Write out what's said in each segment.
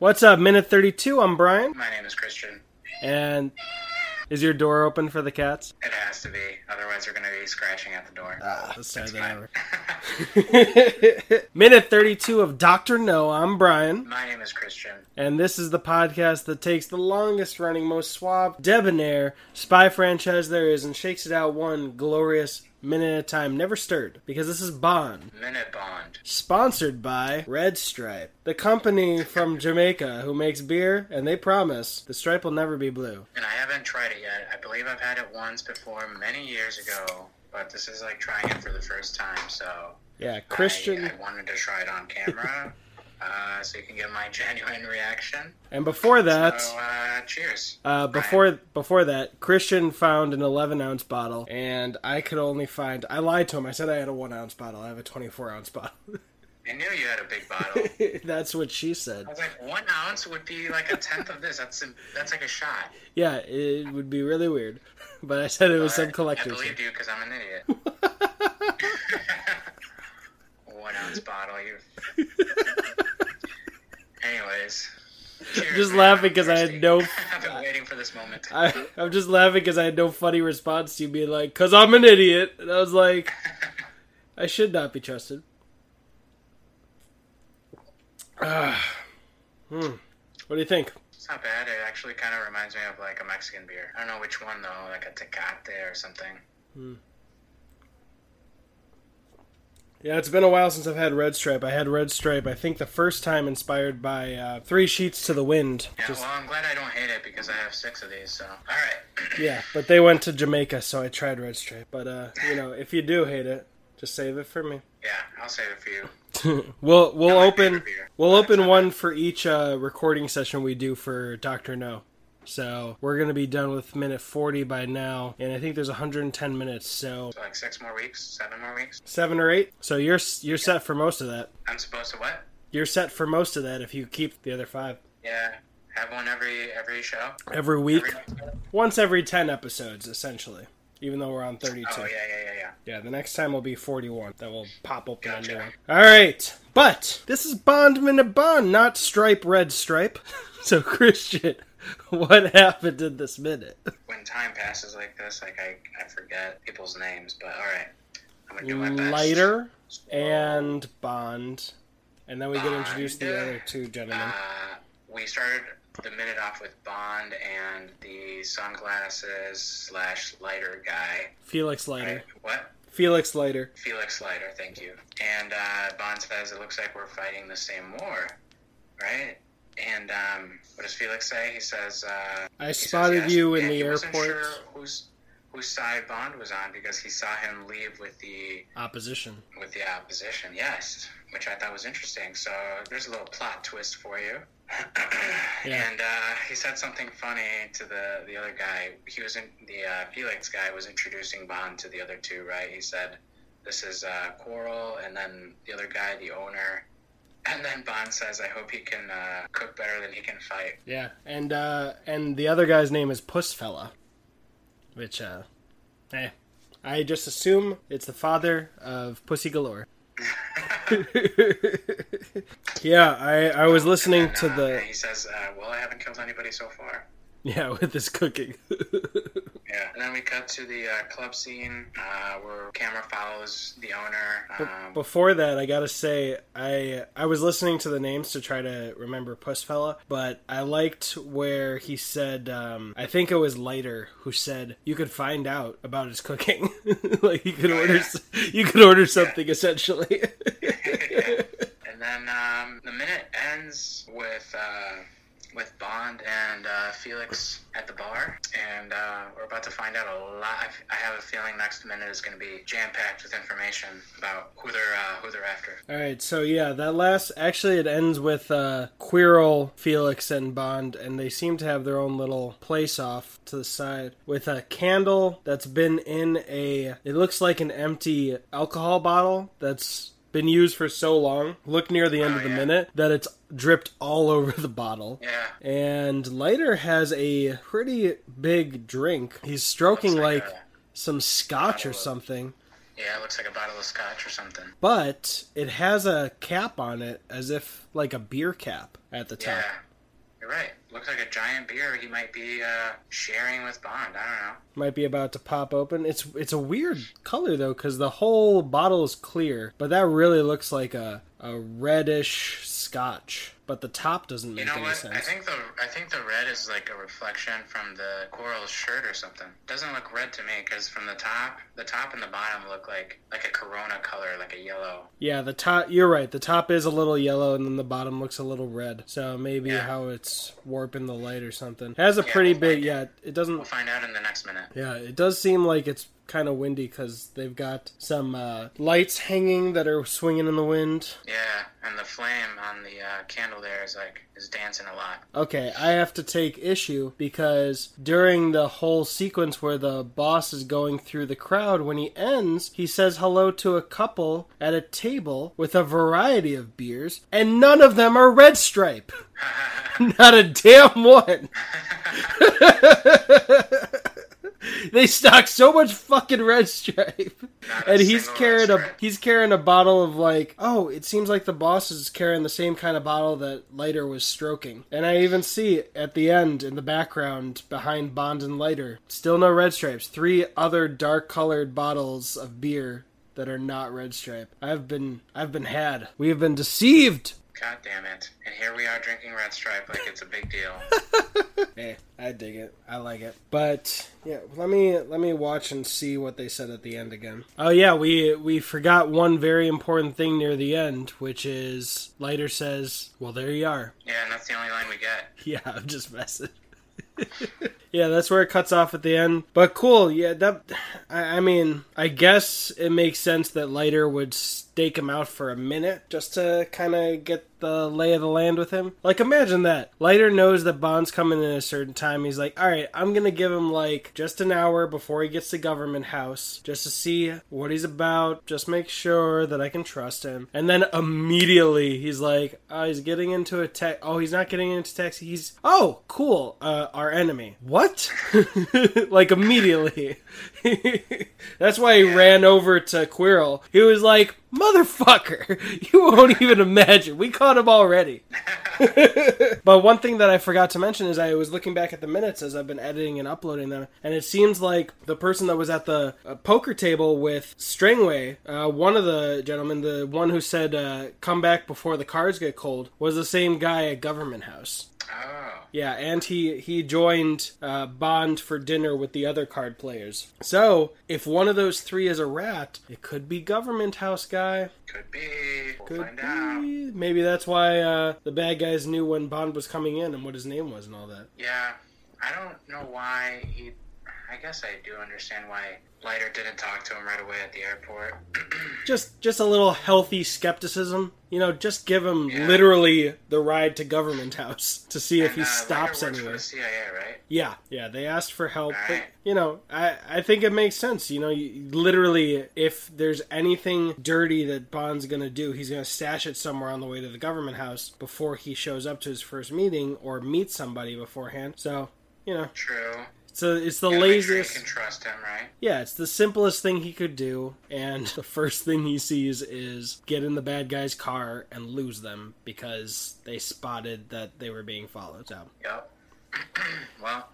What's up, minute 32? I'm Brian. My name is Christian. And is your door open for the cats? It has to be, otherwise they're going to be scratching at the door. Ah, let's try It's that minute 32 of Dr. No. I'm Brian. My name is Christian. And this is the podcast that takes the longest running, most suave, debonair spy franchise there is and shakes it out one glorious minute at a time, never stirred. Because this is Bond. Minute Bond. Sponsored by Red Stripe, the company from Jamaica who makes beer, and they promise the stripe will never be blue. And I haven't tried it yet. I believe I've had it once before, many years ago. But this is like trying it for the first time, so Yeah, Christian. I, I wanted to try it on camera, uh, so you can get my genuine reaction. And before that, So, uh, cheers. uh, before before that, Christian found an 11 ounce bottle, and I could only find. I lied to him. I said I had a one ounce bottle. I have a 24 ounce bottle. I knew you had a big bottle. That's what she said. I was like, one ounce would be like a tenth of this. That's that's like a shot. Yeah, it would be really weird, but I said it was some collector's. I believed you because I'm an idiot. One ounce bottle. You. Anyways. Just laughing I'm 'cause I had no- I've been waiting for this moment. I, I'm just laughing because I had no funny response to you being like, "Cause I'm an idiot," and I was like, "I should not be trusted." Ah. hmm. What do you think? It's not bad. It actually kind of reminds me of like a Mexican beer. I don't know which one though, like a Tecate or something. Yeah, it's been a while since I've had Red Stripe. I had Red Stripe, I think the first time inspired by uh, Three Sheets to the Wind. Yeah, Just- well, I'm glad I don't hate it because I have six of these. So, all right. yeah, but they went to Jamaica, so I tried Red Stripe. But, uh, you know, if you do hate it, just save it for me. Yeah, I'll save it for you. we'll we'll open we'll open one for each uh, recording session we do for Doctor No. So we're gonna be done with minute forty by now, and I think there's 110 minutes, so So like six more weeks, seven more weeks. seven or eight. So you're you're set for most of that. I'm supposed to what? You're set for most of that if you keep the other five Yeah, have one every every show. every week, Every once every 10 episodes, essentially. Even though we're on 32. Oh yeah, yeah, yeah, yeah. Yeah, the next time will be 41. That will pop open a Gotcha. new one. All right, but this is Bondman a Bond, not Stripe Red Stripe. So Christian, what happened in this minute? When time passes like this, like I, I forget people's names. But all right, I'm gonna do my best. Leiter So, and Bond, and then we get introduced to the other two gentlemen. Uh, we started the minute off with Bond and the sunglasses slash lighter guy. Felix Right? What? Felix Leiter. Felix Leiter, thank you. And uh, Bond says it looks like we're fighting the same war, right? And um, what does Felix say? He says, uh, I he says spotted yes. you in the airport. Sure whose whose side Bond was on because he saw him leave with the Opposition. with the opposition. Yes, which I thought was interesting. So there's a little plot twist for you. Yeah. And uh, he said something funny to the the other guy. He was in the uh, Felix guy was introducing Bond to the other two, right? He said, "This is uh, Quarrel," and then the other guy, the owner. And then Bond says, "I hope he can uh, cook better than he can fight." Yeah, and uh, and the other guy's name is Puss-Feller, which uh, hey, I just assume it's the father of Pussy Galore. yeah, I I was listening And, to uh, the he says, uh, "Well, I haven't killed anybody so far." yeah with this cooking. Yeah, and then we cut to the uh, club scene uh, where camera follows the owner. Um, Before that, I gotta say, I I was listening to the names to try to remember Puss-Feller, but I liked where he said, um, I think it was Leiter who said you could find out about his cooking, like you could Oh, order, yeah. you could order something essentially. Yeah. And then um, the minute ends with uh, with Bond and uh, Felix at the bar, and uh, we're about to find out a lot. I have a feeling next minute is going to be jam packed with information about who they're uh, who they're after. All right, so yeah, that last actually it ends with uh, Quarrel, Felix, and Bond, and they seem to have their own little place off to the side with a candle that's been in a. It looks like an empty alcohol bottle that's been used for so long. Look near the end Oh, of the yeah. minute that it's dripped all over the bottle. Yeah, And Leiter has a pretty big drink. He's stroking like like a- some scotch or something. yeah, it looks like a bottle of scotch or something. but it has a cap on it as if like a beer cap at the top. Yeah, You're right. Looks like a giant beer he might be uh, sharing with Bond. I don't know. Might be about to pop open. It's it's a weird color though, because the whole bottle is clear, but that really looks like a a reddish Scotch. But the top doesn't make You know any what? sense. I think the I think the red is like a reflection from the coral shirt or something. It Doesn't look red to me because from the top, the top and the bottom look like like a Corona color, like a yellow. Yeah, the top. You're right. The top is a little yellow, and then the bottom looks a little red. So maybe Yeah. how it's warping the light or something. It has a Yeah, pretty we'll big. Yeah, it doesn't. We'll find out in the next minute. Yeah, it does seem like it's kind of windy because they've got some uh, lights hanging that are swinging in the wind. Yeah, and the flame on the uh, candle there is like is dancing a lot. Okay, I have to take issue because during the whole sequence where the boss is going through the crowd, when he ends, he says hello to a couple at a table with a variety of beers, and none of them are Red Stripe. Not a damn one. they stock so much fucking red stripe. Not and he's carrying a he's carrying a bottle of like oh it seems like the boss is carrying the same kind of bottle that Leiter was stroking. And i even see at the end in the background behind bond and Leiter still no red stripes. Three other dark colored bottles of beer that are not red stripe. I've been i've been had. We have been deceived God damn it! And here we are drinking Red Stripe like it's a big deal. Hey, eh, I dig it. I like it. But yeah, let me let me watch and see what they said at the end again. Oh yeah, we we forgot one very important thing near the end, which is Leiter says, "Well, there you are." Yeah, and that's the only line we get. Yeah, I'm just messing. yeah, that's where it cuts off at the end. But cool, yeah. That I, I mean, I guess it makes sense that Leiter would stake him out for a minute just to kind of get the lay of the land with him. Like, imagine that. Leiter knows that Bond's coming in a certain time. He's like, all right, I'm gonna give him like just an hour before he gets to Government House just to see what he's about. Just make sure that I can trust him. And then immediately he's like, oh, he's getting into a tech. Oh, he's not getting into taxi. He's oh, cool. Uh, our enemy. What? like immediately. That's why he ran over to Quarrel. He was like, motherfucker, you won't even imagine. We caught him already. but one thing that I forgot to mention is I was looking back at the minutes as I've been editing and uploading them, and it seems like the person that was at the uh, poker table with Strangway, uh, one of the gentlemen, the one who said, uh, come back before the cards get cold, was the same guy at Government House. Oh, Yeah, and he he joined uh, Bond for dinner with the other card players. So if one of those three is a rat, it could be Government House guy. could be. We'll Could find out. be. Maybe that's why uh, the bad guys knew when Bond was coming in and what his name was and all that. Yeah, I don't know why he. I guess I do understand why Leiter didn't talk to him right away at the airport. Just just a little healthy skepticism. You know, just give him Yeah. literally the ride to Government House to see if he uh, stops anywhere. CIA, right? Yeah, yeah, they asked for help. But, you know, I, I think it makes sense. You know, you, literally, if there's anything dirty that Bond's going to do, he's going to stash it somewhere on the way to the government house before he shows up to his first meeting or meets somebody beforehand. So, you know, True. It's, a, it's the Gotta sure laziest. trust him, right? Yeah, it's the simplest thing he could do, and the first thing he sees is get in the bad guy's car and lose them because they spotted that they were being followed. So, Yep. well,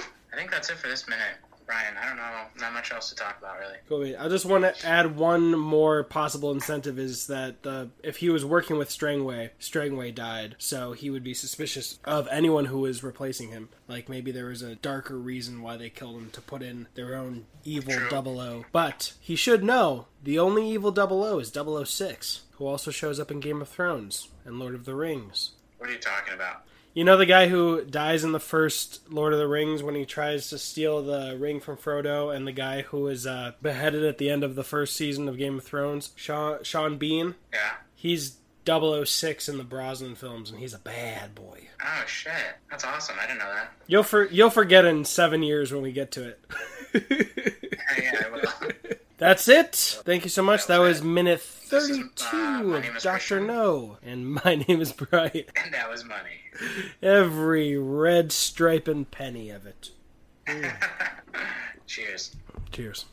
I think that's it for this minute, Brian. I don't know. Not much else to talk about, really. Wait. I just want to add one more possible incentive is that the if he was working with Strangway, Strangway died, so he would be suspicious of anyone who was replacing him. Like maybe there was a darker reason why they killed him to put in their own evil True. double O. But he should know the only evil double O is 006, who also shows up in Game of Thrones and Lord of the Rings. What are you talking about? You know the guy who dies in the first Lord of the Rings when he tries to steal the ring from Frodo, and the guy who is uh, beheaded at the end of the first season of Game of Thrones, Sean, Sean Bean. Yeah. He's 006 in the Brosnan films, and he's a bad boy. Oh shit, that's awesome. I didn't know that. You'll for, you'll forget in seven years when we get to it. yeah, I will. That's it. Thank you so much. That was minute 32 uh, my of Doctor No, and my name is Brian. and that was money. Every red stripe and penny of it. Cheers. Cheers.